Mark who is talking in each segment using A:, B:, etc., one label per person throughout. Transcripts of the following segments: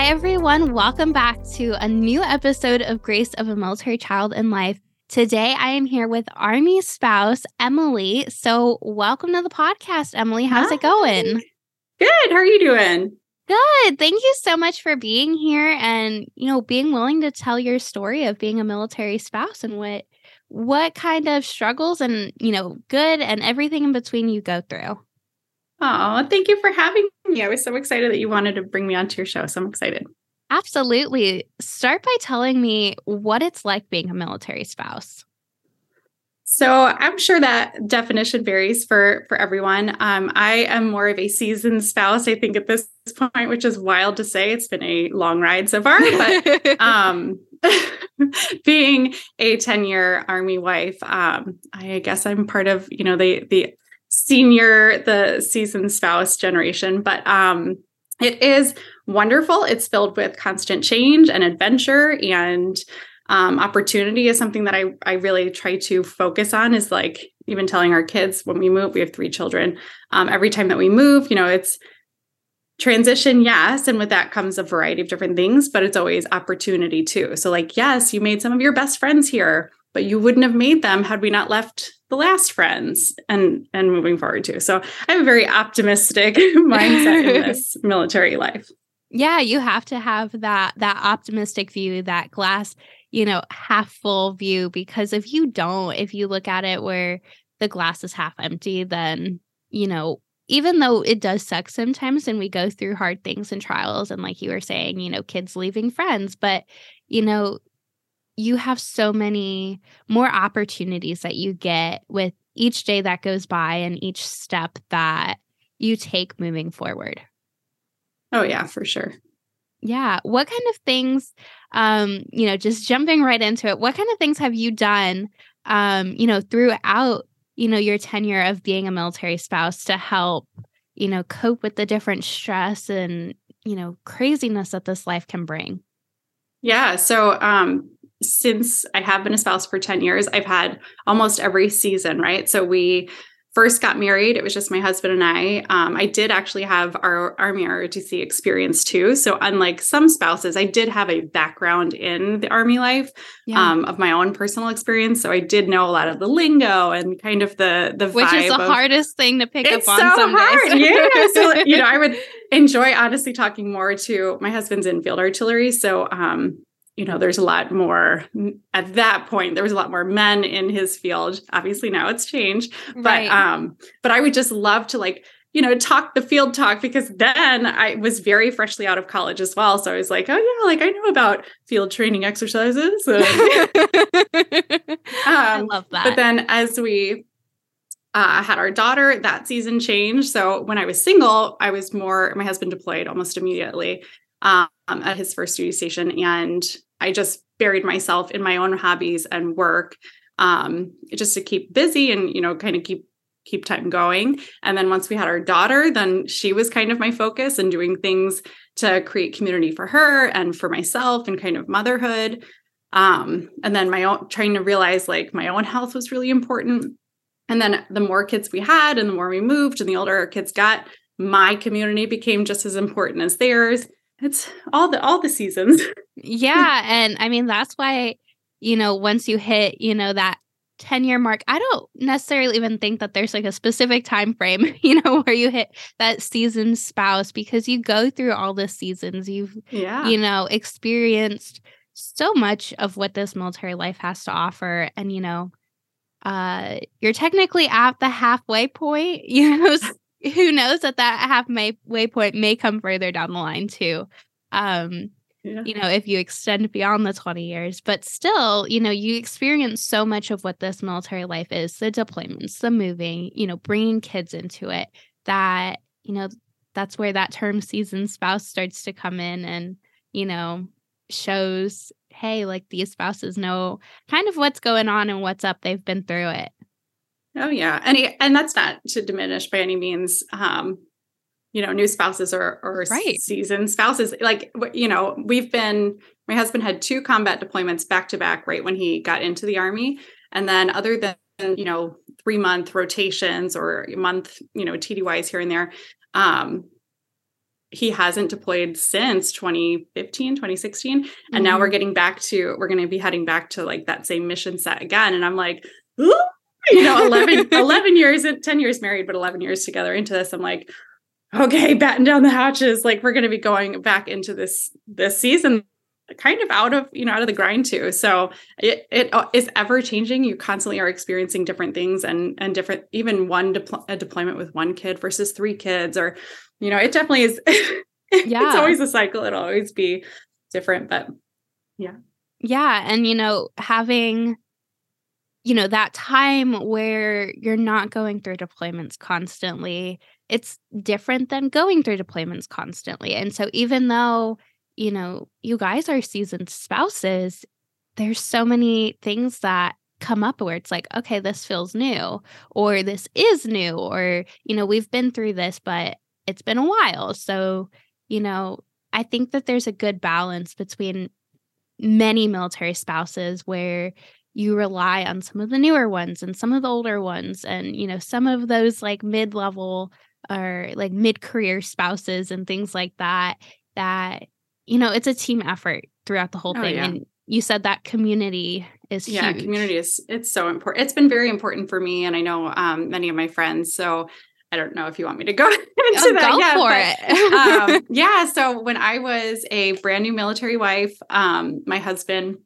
A: Hi, everyone. Welcome back to a new episode of Grace of a Military Child in Life. Today, I am here with Army spouse, Emily. So, welcome to the podcast, Emily. How's Hi. it going?
B: Good. How are you doing?
A: Good. Thank you so much for being here and, you know, being willing to tell your story of being a military spouse and what what kind of struggles and, you know, good and everything in between you go through.
B: Oh, thank you for having me. I was so excited that you wanted to bring me onto your show. So I'm excited.
A: Absolutely. Start by telling me what it's like being a military spouse.
B: So I'm sure that definition varies for for everyone. Um, I am more of a seasoned spouse. I think at this point, which is wild to say, it's been a long ride so far. But um, being a 10 year army wife, um, I guess I'm part of you know the the senior, the seasoned spouse generation, but um, it is wonderful. It's filled with constant change and adventure and um, opportunity is something that I, I really try to focus on is like even telling our kids when we move, we have three children. Um, every time that we move, you know, it's transition, yes. And with that comes a variety of different things, but it's always opportunity too. So, like, yes, you made some of your best friends here, but you wouldn't have made them had we not left the last friends and and moving forward too. So I have a very optimistic mindset in this military life.
A: Yeah, you have to have that that optimistic view, that glass, you know, half full view because if you don't, if you look at it where the glass is half empty, then, you know, even though it does suck sometimes and we go through hard things and trials and like you were saying, you know, kids leaving friends, but you know, you have so many more opportunities that you get with each day that goes by and each step that you take moving forward.
B: Oh yeah, for sure.
A: Yeah. What kind of things, um, you know, just jumping right into it, what kind of things have you done, um, you know, throughout, you know, your tenure of being a military spouse to help, you know, cope with the different stress and, you know, craziness that this life can bring?
B: Yeah. So, um, since I have been a spouse for 10 years, I've had almost every season, right? So we first got married, it was just my husband and I. Um, I did actually have our Army ROTC experience too. So, unlike some spouses, I did have a background in the Army life yeah. um, of my own personal experience. So, I did know a lot of the lingo and kind of the the
A: which is the
B: of,
A: hardest thing to pick
B: up
A: on.
B: so
A: some
B: hard, yeah. So, you know, I would enjoy honestly talking more to my husband's in field artillery, so um, you know, there's a lot more at that point, there was a lot more men in his field. Obviously now it's changed. Right. But um, but I would just love to like, you know, talk the field talk because then I was very freshly out of college as well. So I was like, oh yeah, like I know about field training exercises. um,
A: I love that.
B: But then as we uh, had our daughter, that season changed. So when I was single, I was more, my husband deployed almost immediately um, at his first duty station. And I just buried myself in my own hobbies and work um, just to keep busy and you know kind of keep keep time going. And then once we had our daughter then she was kind of my focus and doing things to create community for her and for myself and kind of motherhood. Um, and then my own trying to realize like my own health was really important. And then the more kids we had and the more we moved and the older our kids got my community became just as important as theirs it's all the all the seasons.
A: Yeah and i mean that's why you know once you hit you know that 10 year mark i don't necessarily even think that there's like a specific time frame you know where you hit that season spouse because you go through all the seasons. You've yeah. you know experienced so much of what this military life has to offer and you know uh you're technically at the halfway point you know who knows that that half halfway point may come further down the line too. Um, yeah. you know, if you extend beyond the 20 years, but still, you know, you experience so much of what this military life is the deployments, the moving, you know, bringing kids into it that, you know, that's where that term season spouse starts to come in. And, you know, shows, hey, like these spouses know kind of what's going on and what's up. They've been through it.
B: Oh yeah, and and that's not to diminish by any means. Um, you know, new spouses or or
A: right.
B: seasoned spouses. Like you know, we've been. My husband had two combat deployments back to back right when he got into the army, and then other than you know three month rotations or month you know TDYs here and there, um, he hasn't deployed since 2015 2016 and mm-hmm. now we're mm-hmm. getting back to we're going to be heading back to like that same mission set again and i'm like Ooh! You know 11 11 years and 10 years married but 11 years together into this i'm like okay batten down the hatches. Like we're going to be going back into this this season kind of out of you know out of the grind too. So it, it uh, ever changing. You constantly are experiencing different things and and different even one depl- a deployment with one kid versus three kids or you know it definitely is yeah. it's always a cycle. It'll always be different but yeah.
A: Yeah and you know having you know that time where you're not going through deployments constantly it's different than going through deployments constantly. And so even though you know you guys are seasoned spouses there's so many things that come up where it's like okay this feels new or this is new or you know we've been through this but it's been a while. So you know i think that there's a good balance between many military spouses where you rely on some of the newer ones and some of the older ones and you know some of those like mid-level or like mid-career spouses and things like that that you know it's a team effort throughout the whole oh, thing yeah. and you said that community is
B: yeah
A: huge.
B: community is it's so important it's been very important for me and i know um, many of my friends so I don't know if you want me to go into
A: oh,
B: that.
A: Go for
B: but, it. um, yeah. So when I was a brand new military wife, um, my husband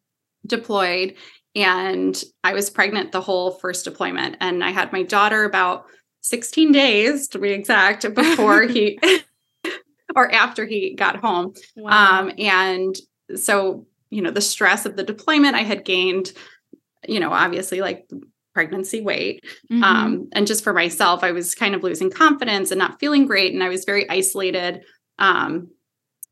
B: deployed and I was pregnant the whole first deployment. And I had my daughter about 16 days to be exact before he or after he got home. Wow. Um, and so, you know, the stress of the deployment, I had gained, you know, obviously like pregnancy weight. Mm-hmm. Um, and just for myself, I was kind of losing confidence and not feeling great. And I was very isolated. Um,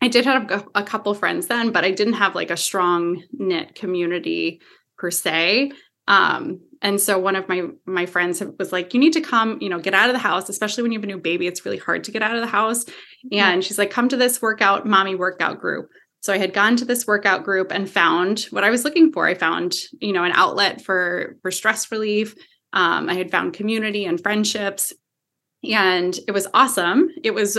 B: I did have a, a couple friends then, but I didn't have like a strong knit community per se. Um, and so one of my my friends was like, "You need to come, you know, get out of the house, especially when you have a new baby. It's really hard to get out of the house." And she's like, "Come to this workout, mommy workout group." So I had gone to this workout group and found what I was looking for. I found, you know, an outlet for for stress relief. Um, I had found community and friendships, and it was awesome. It was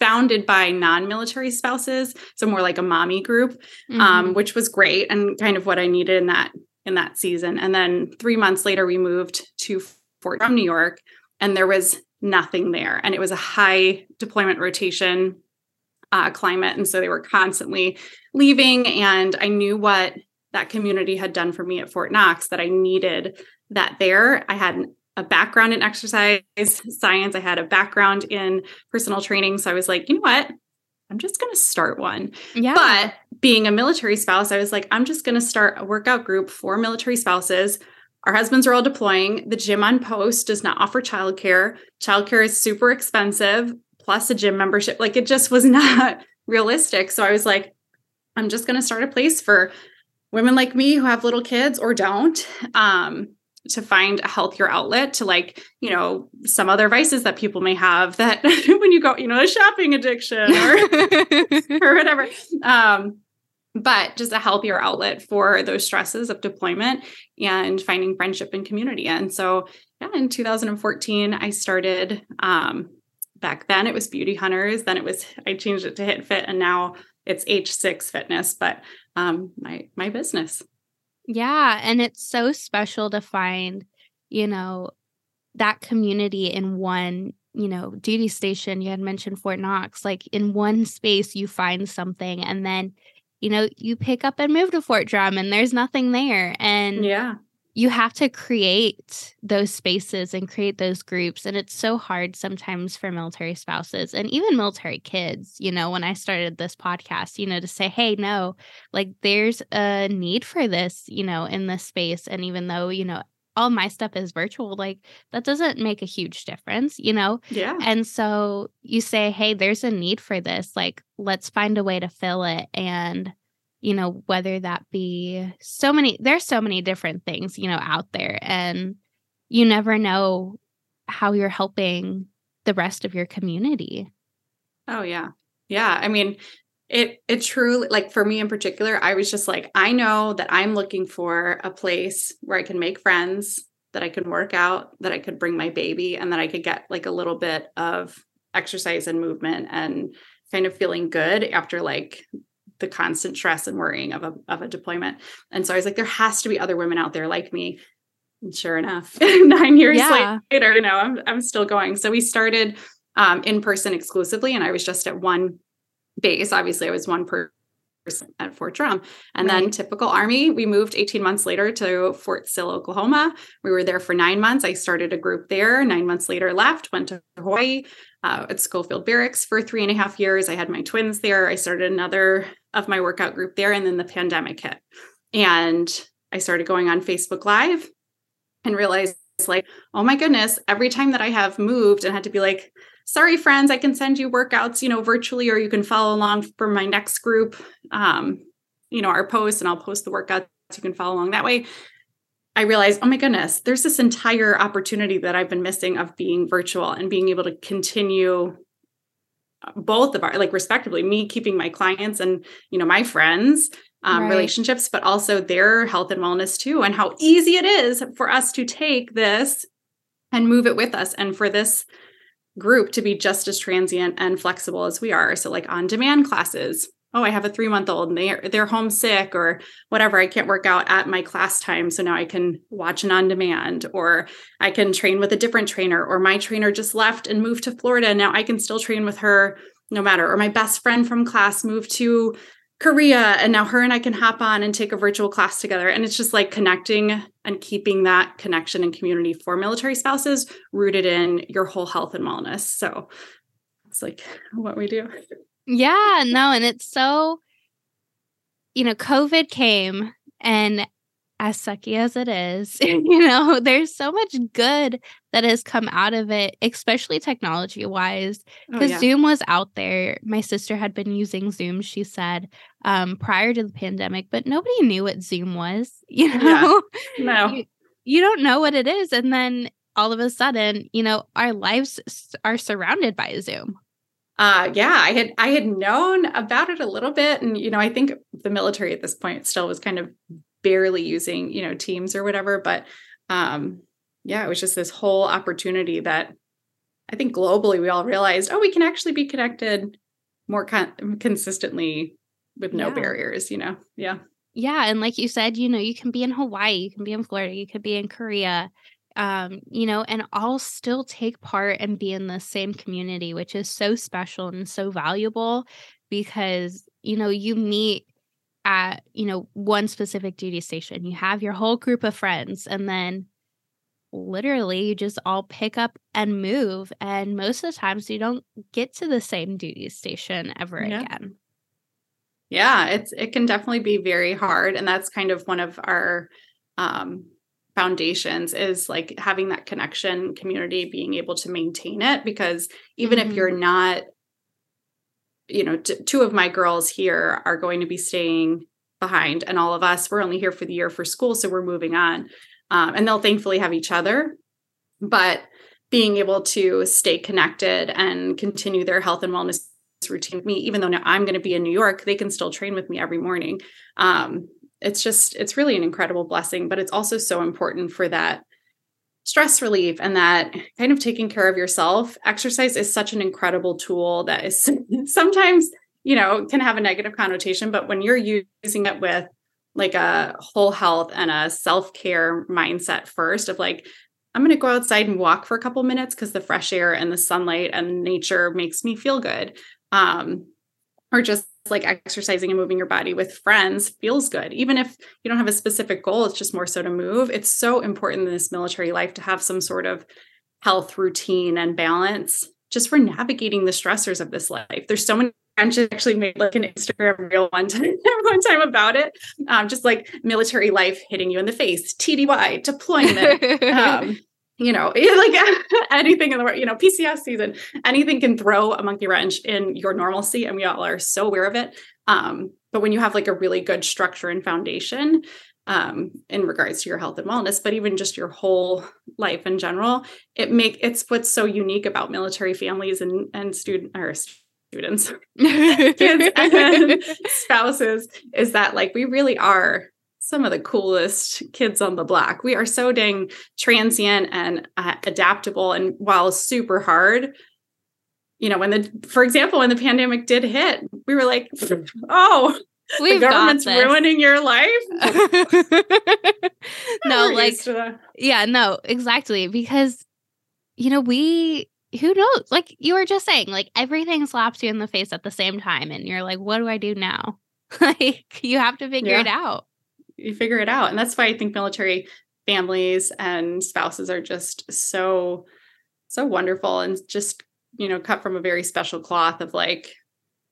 B: founded by non-military spouses so more like a mommy group um, mm-hmm. um, which was great and kind of what i needed in that in that season. And then three months later we moved to Fort Drum new york and there was nothing there. And it was a high deployment rotation uh, climate. And so they were constantly leaving. And i knew what that community had done for me at fort knox that i needed that there. I had a background in exercise science. I had a background in personal training. So I was like, you know what? I'm just going to start one.
A: Yeah.
B: But being a military spouse, I was like, I'm just going to start a workout group for military spouses. Our husbands are all deploying. The gym on post does not offer childcare. Childcare is super expensive, plus a gym membership. Like it just was not realistic. So I was like, I'm just going to start a place for women like me who have little kids or don't. Um, to find a healthier outlet to like you know some other vices that people may have that when you go you know a shopping addiction or or whatever. Um but just a healthier outlet for those stresses of deployment and finding friendship and community. And so yeah in 2014 i started um back then it was beauty hunters then it was i changed it to hit fit and now it's h6 fitness but um my my business
A: yeah. And it's so special to find, you know, that community in one, you know, duty station. You had mentioned Fort Knox, like in one space, you find something and then, you know, you pick up and move to Fort Drum and there's nothing there. And
B: yeah,
A: you have to create those spaces and create those groups and it's so hard sometimes for military spouses and even military kids you know when i started this podcast you know to say hey no like there's a need for this you know in this space. And even though you know all my stuff is virtual like that doesn't make a huge difference you know?
B: Yeah.
A: And so you say hey there's a need for this like let's find a way to fill it. And you know, whether that be so many, there's so many different things, you know, out there. And you never know how you're helping the rest of your community.
B: Oh, yeah. Yeah. I mean, it it truly like for me in particular, I was just like, I know that I'm looking for a place where I can make friends, that I can work out, that I could bring my baby, and that I could get like a little bit of exercise and movement and kind of feeling good after like the constant stress and worrying of a of a deployment. And so I was like, there has to be other women out there like me. And sure enough, nine years yeah. later, you know, I'm I'm still going. So we started um, in person exclusively, and I was just at one base. Obviously, I was one person at Fort Drum. And right. then typical Army, we moved 18 months later to Fort Sill, Oklahoma. We were there for nine months. I started a group there. Nine months later, left, went to Hawaii uh, at Schofield Barracks for three and a half years. I had my twins there. I started another of my workout group there. And then the pandemic hit. And I started going on Facebook Live and realized, like, oh my goodness, every time that I have moved and had to be like, sorry friends i can send you workouts you know virtually or you can follow along for my next group um, you know our posts and i'll post the workouts you can follow along that way i realized oh my goodness there's this entire opportunity that i've been missing of being virtual and being able to continue both of our like respectively me keeping my clients and you know my friends um, right. relationships but also their health and wellness too and how easy it is for us to take this and move it with us and for this group to be just as transient and flexible as we are. So like on demand classes. Oh, I have a three month old and they're they're homesick or whatever. I can't work out at my class time. So now I can watch an on demand or I can train with a different trainer or my trainer just left and moved to Florida. Now I can still train with her no matter. Or my best friend from class moved to Korea and now her and I can hop on and take a virtual class together. And it's just like connecting and keeping that connection and community for military spouses rooted in your whole health and wellness. So it's like what we do.
A: Yeah, no, and it's so, you know, COVID came and as sucky as it is, you know, there's so much good that has come out of it, especially technology wise. Because oh, yeah. Zoom was out there. My sister had been using Zoom, she said, um, prior to the pandemic, but nobody knew what Zoom was. You know,
B: yeah. no,
A: you, you don't know what it is. And then all of a sudden, you know, our lives are surrounded by Zoom.
B: Uh, yeah, I had I had known about it a little bit, and you know, I think the military at this point still was kind of barely using you know teams or whatever but um yeah it was just this whole opportunity that i think globally we all realized oh we can actually be connected more con- consistently with no yeah. barriers you know yeah
A: yeah and like you said you know you can be in hawaii you can be in florida you could be in korea um, you know, and all still take part and be in the same community, which is so special and so valuable because, you know, you meet at you know one specific duty station you have your whole group of friends and then literally you just all pick up and move and most of the times you don't get to the same duty station ever yeah. again
B: yeah it's it can definitely be very hard and that's kind of one of our um foundations is like having that connection community being able to maintain it because even mm-hmm. if you're mm-hmm. not you know, t- two of my girls here are going to be staying behind, and all of us, we're only here for the year for school, so we're moving on. Um, and they'll thankfully have each other. But being able to stay connected and continue their health and wellness routine with me, even though now I'm going to be in New York, they can still train with me every morning. Um, it's just, it's really an incredible blessing, but it's also so important for that stress relief and that kind of taking care of yourself. Exercise is such an incredible tool that is sometimes, you know, can have a negative connotation, but when you're using it with like a whole health and a self-care mindset first of like I'm going to go outside and walk for a couple minutes because the fresh air and the sunlight and nature makes me feel good. Um, or just like exercising and moving your body with friends feels good. Even if you don't have a specific goal, it's just more so to move. It's so important in this military life to have some sort of health routine and balance just for navigating the stressors of this life. There's so many I actually made like an Instagram reel one time, one time about it. Um, just like military life hitting you in the face, TDY, deployment. um, you know, like anything in the world, you know, PCS season, anything can throw a monkey wrench in your normalcy. And we all are so aware of it. Um, but when you have like a really good structure and foundation, um, in regards to your health and wellness, but even just your whole life in general, it make it's what's so unique about military families and and student or students, kids and spouses is that like we really are some of the coolest kids on the block. We are so dang transient and uh, adaptable, and while super hard, you know, when the, for example, when the pandemic did hit, we were like, oh, We've the government's ruining your life.
A: no, like, yeah, no, exactly. Because, you know, we, who knows? Like you were just saying, like everything slaps you in the face at the same time. And you're like, what do I do now? like you have to figure yeah. it out.
B: You figure it out. And that's why I think military families and spouses are just so, so wonderful and just, you know, cut from a very special cloth of like,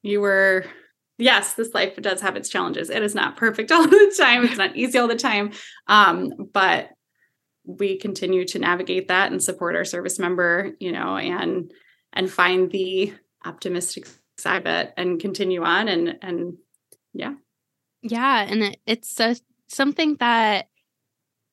B: you were yes, this life does have its challenges. It is not perfect all the time. It's not easy all the time. Um, but we continue to navigate that and support our service member, you know, and and find the optimistic side of it and continue on and and yeah.
A: Yeah. And it, it's a, something that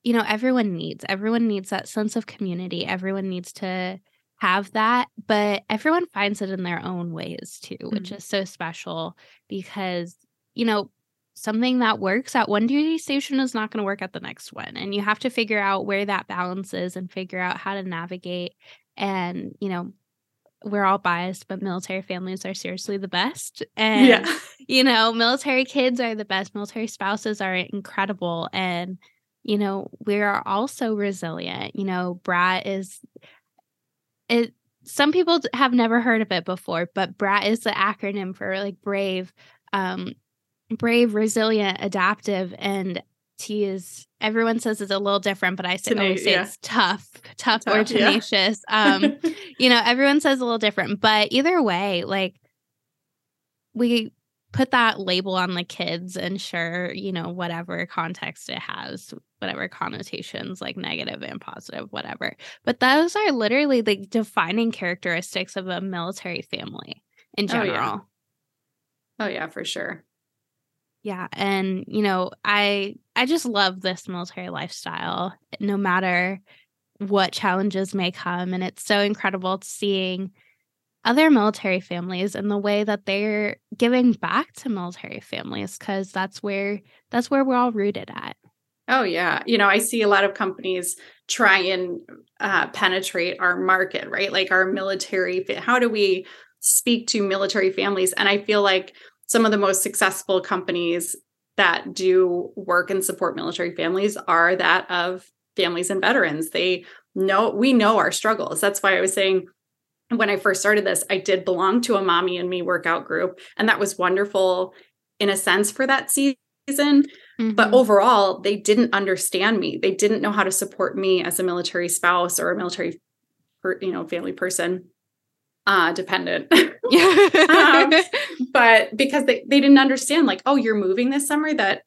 A: you know everyone needs. Everyone needs that sense of community. Everyone needs to have that, but everyone finds it in their own ways too, mm-hmm. which is so special because, you know, something that works at one duty station is not going to work at the next one. And you have to figure out where that balance is and figure out how to navigate. And, you know, we're all biased, but military families are seriously the best. And, yeah. you know, military kids are the best. Military spouses are incredible. And, you know, we are also resilient. You know, Brat is it some people have never heard of it before, but BRAT is the acronym for like brave, um, brave, resilient, adaptive, and T is everyone says it's a little different, but I say, always say yeah. it's tough, tough, tough or tenacious. Yeah. um, you know, everyone says a little different, but either way, like we put that label on the kids and sure, you know, whatever context it has, whatever connotations, like negative and positive, whatever. But those are literally the defining characteristics of a military family in general.
B: Oh, yeah, oh, yeah for sure.
A: Yeah, and you know, I I just love this military lifestyle no matter what challenges may come and it's so incredible seeing other military families and the way that they're giving back to military families because that's where that's where we're all rooted at.
B: Oh yeah. You know i see a lot of companies try and uh, penetrate our market right? Like our military how do we speak to military families? And i feel like some of the most successful companies that do work and support military families are that of families and veterans they know we know our struggles that's why i was saying when I first started this, I did belong to a mommy and me workout group. And that was wonderful in a sense for that season. Mm-hmm. But overall, they didn't understand me. They didn't know how to support me as a military spouse or a military, you know, family person, uh, dependent. um, but because they, they didn't understand, like, oh, you're moving this summer, that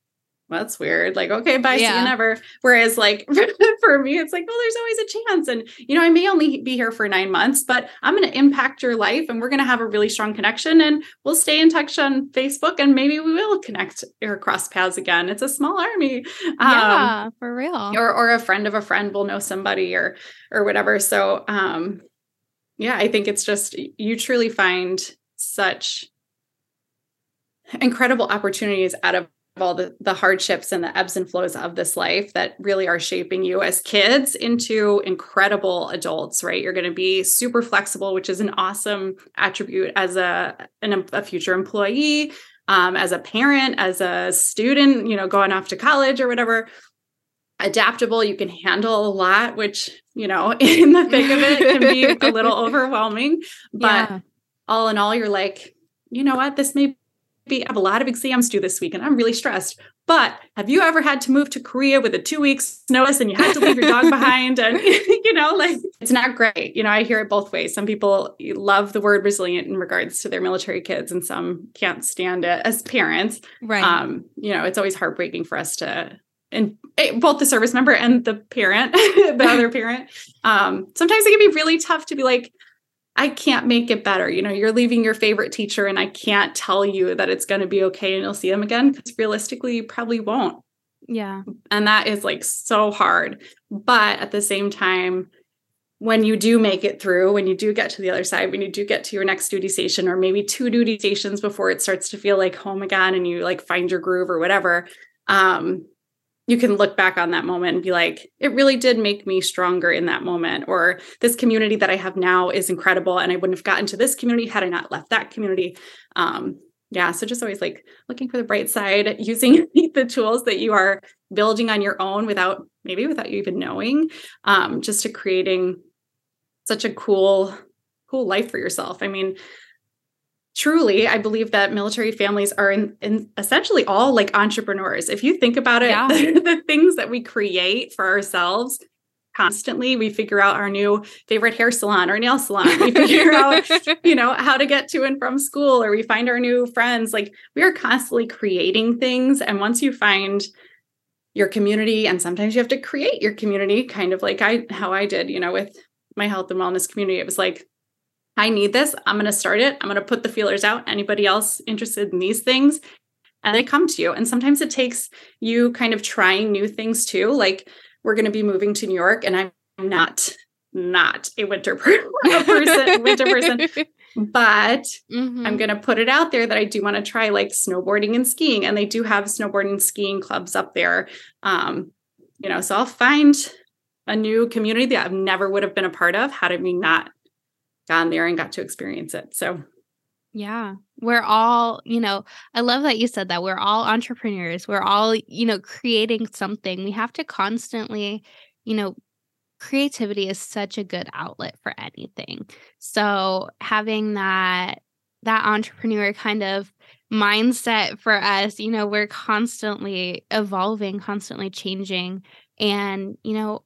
B: that's weird. Like, okay, bye, yeah. see you never. Whereas, like, for me, it's like, well, there's always a chance. And, you know, I may only be here for nine months, but I'm going to impact your life and we're going to have a really strong connection. And we'll stay in touch on Facebook and maybe we will connect or cross paths again. It's a small army.
A: Yeah, um, for real.
B: Or, or a friend of a friend will know somebody or, or whatever. So, um, yeah, I think it's just, you truly find such incredible opportunities out of all the, the hardships and the ebbs and flows of this life that really are shaping you as kids into incredible adults right? You're going to be super flexible which is an awesome attribute as a an, a future employee um, as a parent as a student you know going off to college or whatever. Adaptable you can handle a lot which you know in the thick of it can be a little overwhelming but yeah. all in all you're like you know what this may be, I have a lot of exams due this week and I'm really stressed. But have you ever had to move to Korea with a two weeks notice and you had to leave your dog behind? And, you know, like it's not great. You know, I hear it both ways. Some people love the word resilient in regards to their military kids and some can't stand it as parents.
A: Right.
B: Um, you know, it's always heartbreaking for us to and eh, both the service member and the parent, the other parent. Um, sometimes it can be really tough to be like, I can't make it better. You know, you're leaving your favorite teacher, and I can't tell you that it's going to be okay and you'll see them again because realistically, you probably won't.
A: Yeah.
B: And that is like so hard. But at the same time, when you do make it through, when you do get to the other side, when you do get to your next duty station, or maybe two duty stations before it starts to feel like home again and you like find your groove or whatever, um, you can look back on that moment and be like, it really did make me stronger in that moment. Or this community that I have now is incredible. And I wouldn't have gotten to this community had I not left that community. Um, yeah. So just always like looking for the bright side, using the tools that you are building on your own without maybe without you even knowing, um, just to creating such a cool, cool life for yourself. I mean, truly i believe that military families are in, in, essentially all like entrepreneurs. If you think about it yeah. the, the things that we create for ourselves constantly we figure out our new favorite hair salon or nail salon. We figure out you know how to get to and from school or we find our new friends. Like we are constantly creating things and once you find your community and sometimes you have to create your community kind of like i how i did you know with my health and wellness community it was like I need this. I'm going to start it. I'm going to put the feelers out. Anybody else interested in these things? And they come to you. And sometimes it takes you kind of trying new things too. Like we're going to be moving to New York, and I'm not not a winter person, winter person, but mm-hmm. I'm going to put it out there that I do want to try like snowboarding and skiing, and they do have snowboarding and skiing clubs up there. Um, you know, so I'll find a new community that I never would have been a part of had I not gone there and got to experience it. So,
A: yeah, we're all, you know, I love that you said that. We're all entrepreneurs. We're all, you know, creating something. We have to constantly, you know, creativity is such a good outlet for anything. So, having that that entrepreneur kind of mindset for us, you know, we're constantly evolving, constantly changing and, you know,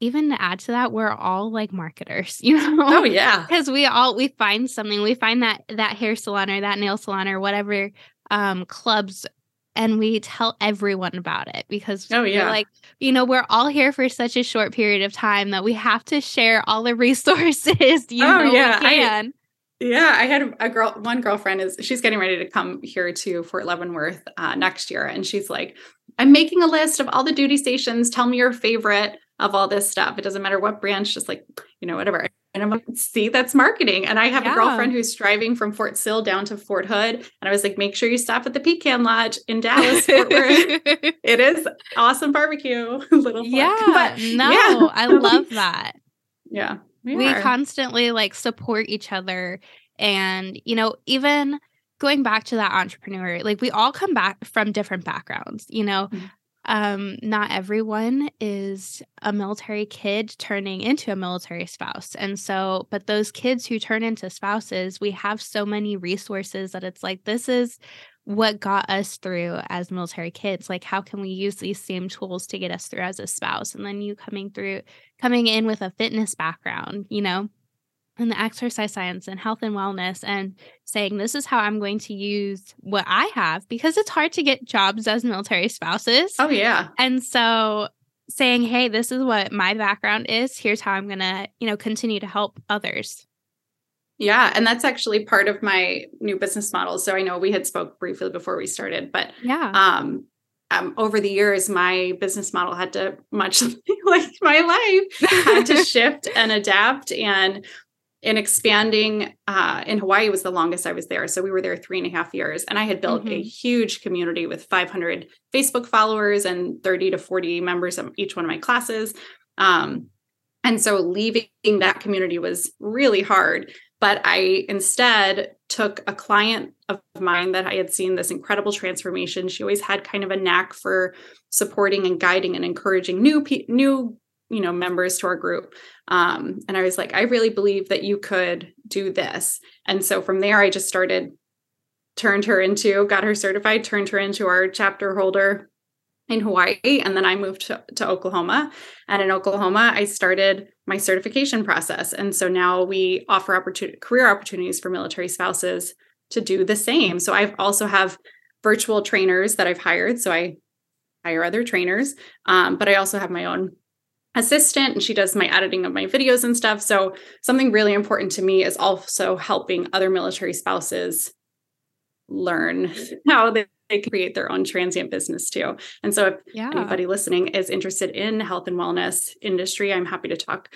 A: even to add to that, we're all like marketers, you know?
B: Oh yeah.
A: Because we all we find something, we find that that hair salon or that nail salon or whatever um clubs and we tell everyone about it because
B: oh yeah
A: like you know we're all here for such a short period of time that we have to share all the resources you oh, know yeah. we can I,
B: yeah, I had a girl. One girlfriend is she's getting ready to come here to Fort Leavenworth uh, next year, and she's like, "I'm making a list of all the duty stations. Tell me your favorite of all this stuff. It doesn't matter what branch, just like, you know, whatever. And I'm like, see, that's marketing. And I have yeah. a girlfriend who's driving from Fort Sill down to Fort Hood. And I was like, make sure you stop at the Pecan Lodge in Dallas, Fort Worth. it is awesome barbecue. Little
A: Yeah. But, no, yeah. I love that.
B: Yeah.
A: We, we constantly like support each other. And, you know, even going back to that entrepreneur, like we all come back from different backgrounds, you know. Mm-hmm um, not everyone is a military kid turning into a military spouse. And so, but those kids who turn into spouses, we have so many resources that it's like, this is what got us through as military kids. Like, how can we use these same tools to get us through as a spouse? And then you coming through, coming in with a fitness background, you know, and the exercise science and health and wellness and saying this is how I'm going to use what I have because it's hard to get jobs as military spouses.
B: Oh yeah.
A: And so saying, "Hey, this is what my background is. Here's how I'm going to, you know, continue to help others."
B: Yeah, and that's actually part of my new business model. So I know we had spoke briefly before we started, but
A: yeah.
B: Um um, over the years, my business model had to, much like my life, had to shift and adapt. And in expanding uh, in Hawaii was the longest I was there. So we were there three and a half years. And I had built mm-hmm. a huge community with 500 Facebook followers and 30 to 40 members of each one of my classes. Um, and so leaving that community was really hard. But I instead took a client of mine that I had seen this incredible transformation. She always had kind of a knack for supporting and guiding and encouraging new new you know members to our group. Um, and i was like i really believe that you could do this. And so from there i just started turned her into got her certified turned her into our chapter holder in hawaii and then i moved to, to oklahoma. And in oklahoma i started my certification process. And so now we offer opportunity career opportunities for military spouses to do the same. So i also have virtual trainers that i've hired. So i hire other trainers. Um, but I also have my own assistant and she does my editing of my videos and stuff. So something really important to me is also helping other military spouses learn how they, they create their own transient business too. And so if yeah. anybody listening is interested in health and wellness industry, I'm happy to talk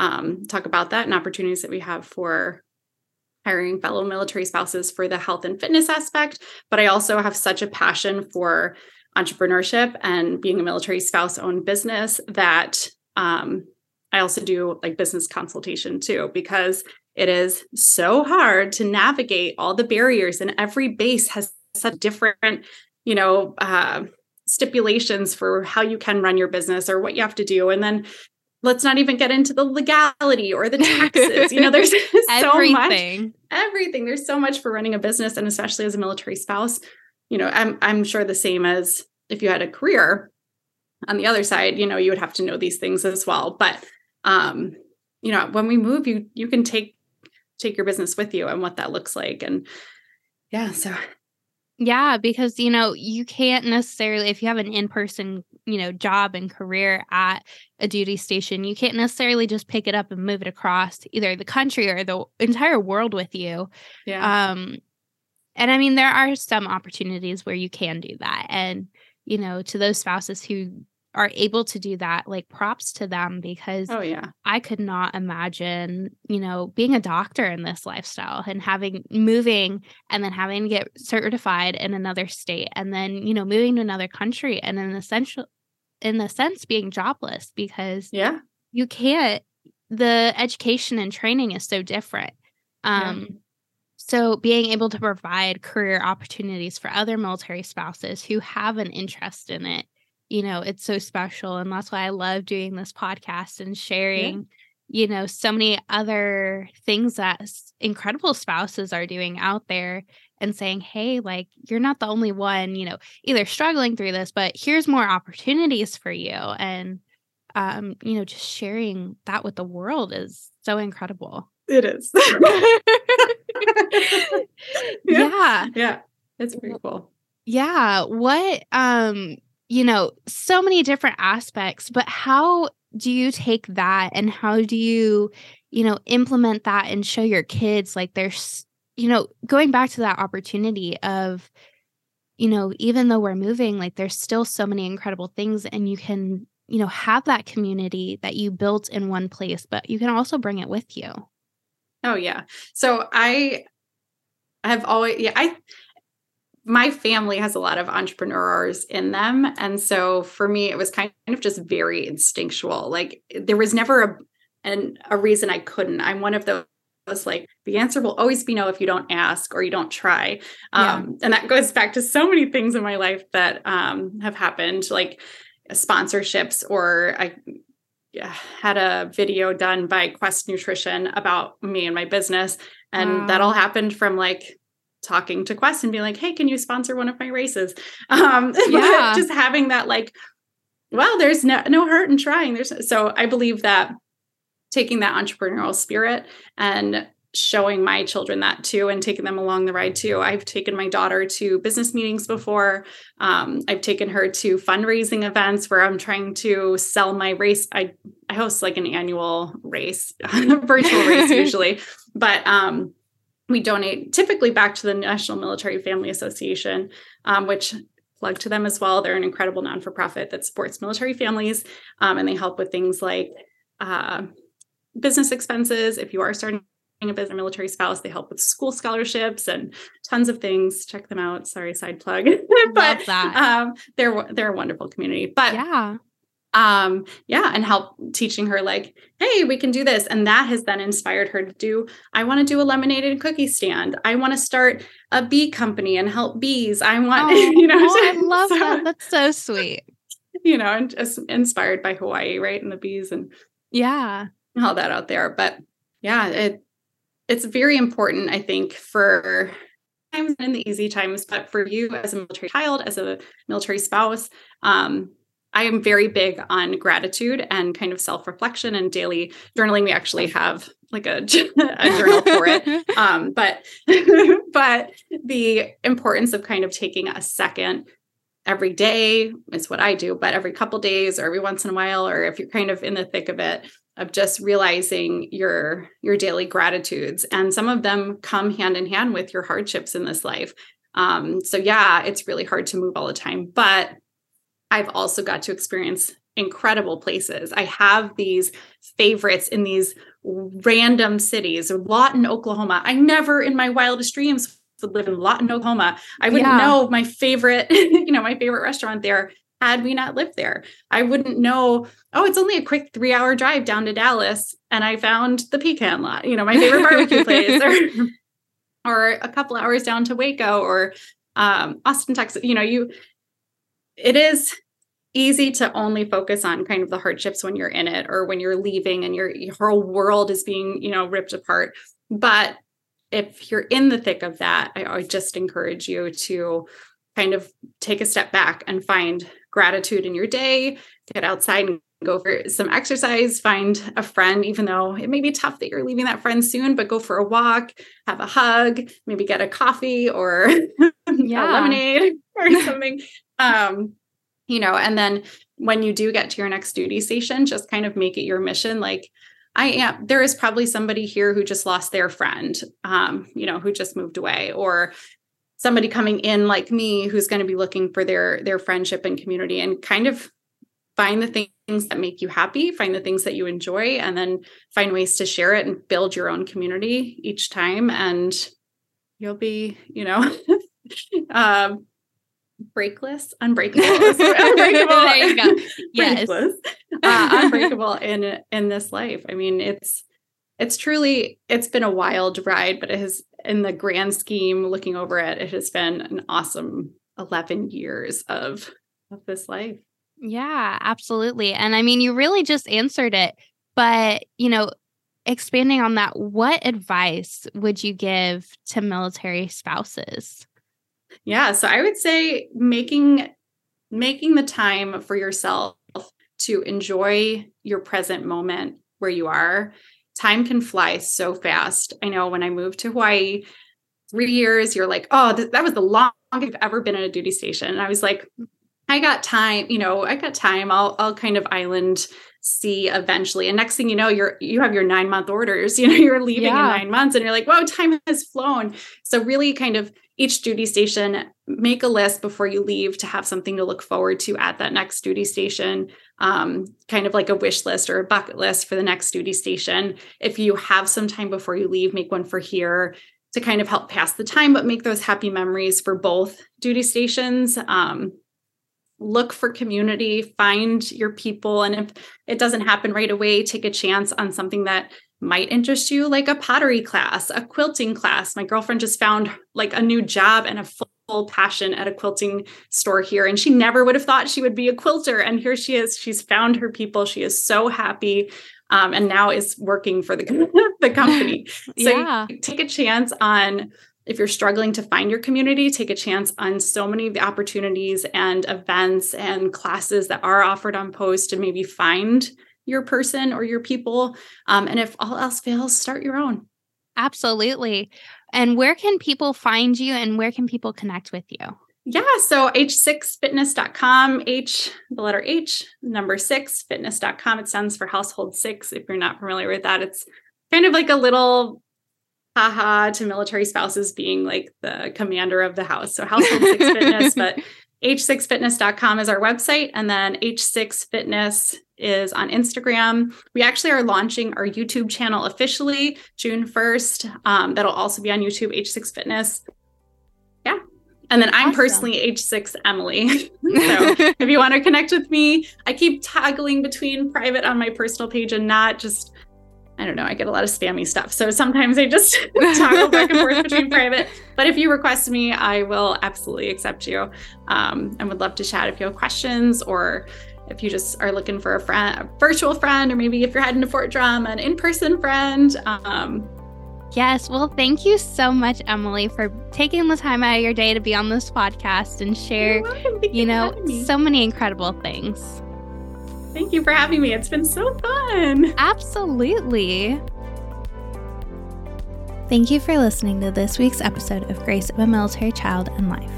B: um, talk about that and opportunities that we have for hiring fellow military spouses for the health and fitness aspect. But I also have such a passion for entrepreneurship and being a military spouse owned business that um, I also do like business consultation too, because it is so hard to navigate all the barriers, and every base has such different, you know, uh, stipulations for how you can run your business or what you have to do. And then let's not even get into the legality or the taxes. you know, there's so much everything. There's so much for running a business, and especially as a military spouse. You know, I'm I'm sure the same as if you had a career on the other side, you know, you would have to know these things as well. But um, you know, when we move, you you can take take your business with you and what that looks like. And yeah, so
A: yeah, because you know, you can't necessarily if you have an in-person, you know, job and career at a duty station, you can't necessarily just pick it up and move it across either the country or the entire world with you. Yeah. Um and I mean there are some opportunities where you can do that. And you know, to those spouses who are able to do that, like props to them because
B: oh yeah.
A: I could not imagine, you know, being a doctor in this lifestyle and having moving and then having to get certified in another state and then, you know, moving to another country and in essential in the sense being jobless because
B: yeah,
A: you can't the education and training is so different. Um yeah so, being able to provide career opportunities for other military spouses who have an interest in it, you know, it's so special. And that's why I love doing this podcast and sharing, yeah. you know, so many other things that incredible spouses are doing out there and saying, hey, like, you're not the only one, you know, either struggling through this, but here's more opportunities for you. And, um, you know, just sharing that with the world is so incredible.
B: It is.
A: yeah. yeah.
B: It's pretty cool.
A: Yeah. What um, you know, so many different aspects, but how do you take that and how do you, you know, implement that and show your kids like there's, you know, going back to that opportunity of you know, even though we're moving, like there's still so many incredible things and you can, you know, have that community that you built in one place, but you can also bring it with you.
B: Oh yeah. So I have always yeah, I my family has a lot of entrepreneurs in them and so for me it was kind of just very instinctual. Like there was never a and a reason I couldn't. I'm one of those like the answer will always be no if you don't ask or you don't try um, yeah. and that goes back to so many things in my life that um, have happened like sponsorships or i had a video done by Quest Nutrition about me and my business. And wow. that all happened from like talking to Quest and being like, hey, can you sponsor one of my races? Um, yeah. just having that like, well, there's no no hurt in trying. There's so I believe that taking that entrepreneurial spirit and showing my children that too and taking them along the ride too. I've taken my daughter to business meetings before. Um, I've taken her to fundraising events where I'm trying to sell my race. I, I host like an annual race, virtual race usually, but um, we donate typically back to the National Military Family Association, um, which plug to them as well. They're an incredible non for profit that supports military families um, and they help with things like uh, business expenses. If you are starting a military spouse. They help with school scholarships and tons of things. Check them out. Sorry, side plug. but um, they're they're a wonderful community. But
A: yeah.
B: Um, yeah, and help teaching her like, hey, we can do this. And that has then inspired her to do, I want to do a lemonade and cookie stand. I want to start a bee company and help bees. I want, oh, you know,
A: oh, I love so, that. That's so sweet.
B: You know, and just inspired by Hawaii, right? And the bees and
A: yeah,
B: all that out there. But yeah, it it's very important, I think, for times in the easy times, but for you as a military child, as a military spouse, um, I am very big on gratitude and kind of self reflection and daily journaling. We actually have like a, a journal for it, um, but but the importance of kind of taking a second every day is what I do, but every couple days or every once in a while, or if you're kind of in the thick of it, of just realizing your your daily gratitudes. And some of them come hand in hand with your hardships in this life. Um, so yeah it's really hard to move all the time but i've also got to experience incredible places. I have these favorites in these random cities. Lawton oklahoma. I never in my wildest dreams would live in lawton oklahoma. I wouldn't yeah. know my favorite you know my favorite restaurant there had we not lived there. I wouldn't know, oh, it's only a quick three hour drive down to Dallas. And I found the Pecan Lodge, you know, my favorite barbecue place, or, or a couple hours down to Waco or um, Austin, Texas. You know, you, it is easy to only focus on kind of the hardships when you're in it or when you're leaving and your, your whole world is being, you know, ripped apart. But if you're in the thick of that, I, I just encourage you to kind of take a step back and find gratitude in your day, get outside and go for some exercise, find a friend, even though it may be tough that you're leaving that friend soon, but go for a walk, have a hug, maybe get a coffee or yeah. lemonade or something. um, you know, and then when you do get to your next duty station, just kind of make it your mission. Like, I am, there is probably somebody here who just lost their friend, um, you know, who just moved away, or somebody coming in like me who's going to be looking for their their friendship and community and kind of find the things that make you happy find the things that you enjoy and then find ways to share it and build your own community each time. And you'll be you know um breakless unbreakable. Unbreakable. There you go. Yes. Uh, unbreakable in in this life. I mean it's it's truly it's been a wild ride but it has in the grand scheme, looking over it, it has been an awesome 11 years of, of this life.
A: Yeah, absolutely. And I mean, you really just answered it. But, you know, expanding on that, what advice would you give to military spouses?
B: Yeah, so I would say making making the time for yourself to enjoy your present moment where you are time can fly so fast. I know when I moved to Hawaii, three years, you're like, oh, th- that was the longest I've ever been at a duty station. And I was like, I got time, you know, I got time. I'll I'll kind of island see eventually. And next thing you know, you're you have your nine month orders. You know, you're leaving yeah. in nine months, and you're like, whoa, time has flown. So really, kind of each duty station, make a list before you leave to have something to look forward to at that next duty station. Um, kind of like a wish list or a bucket list for the next duty station. If you have some time before you leave, make one for here to kind of help pass the time, but make those happy memories for both duty stations. Um, look for community, find your people. And if it doesn't happen right away, take a chance on something that might interest you, like a pottery class, a quilting class. My girlfriend just found like a new job and a full passion at a quilting store here. And she never would have thought she would be a quilter. And here she is. She's found her people. She is so happy. Um, and now is working for the, the company. So yeah. take a chance on if you're struggling to find your community, take a chance on so many of the opportunities and events and classes that are offered on post and maybe find your person or your people. Um, and if all else fails, start your own.
A: Absolutely. And where can people find you and where can people connect with you?
B: Yeah, so h6fitness.com, H, the letter H, number six, fitness.com. It stands for household six. If you're not familiar with that, it's kind of like a little haha to military spouses being like the commander of the house. So household six fitness, but h6fitness.com is our website. And then h6fitness is on Instagram. We actually are launching our YouTube channel officially June 1st. Um, that'll also be on YouTube, H6Fitness. Yeah. And then I'm awesome. personally H6 Emily. so if you want to connect with me, I keep toggling between private on my personal page and not just I don't know, I get a lot of spammy stuff. So sometimes I just toggle back and forth between private. But if you request me, I will absolutely accept you um, and would love to chat if you have questions or if you just are looking for a friend, a virtual friend, or maybe if you're heading to Fort Drum, an in person friend. Um,
A: Yes. Well, thank you so much, Emily, for taking the time out of your day to be on this podcast and share, you know, so many incredible things.
B: Thank you for having me. It's been so fun.
A: Absolutely. Thank you for listening to this week's episode of Grace of a Military Child and Life.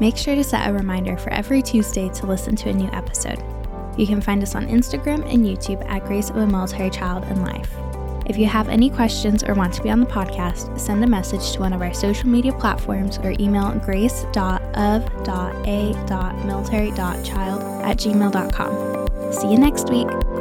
A: Make sure to set a reminder for every Tuesday to listen to a new episode. You can find us on Instagram and YouTube at Grace of a Military Child and Life. If you have any questions or want to be on the podcast, send a message to one of our social media platforms or email grace.of.a.military.child at gmail.com. See you next week.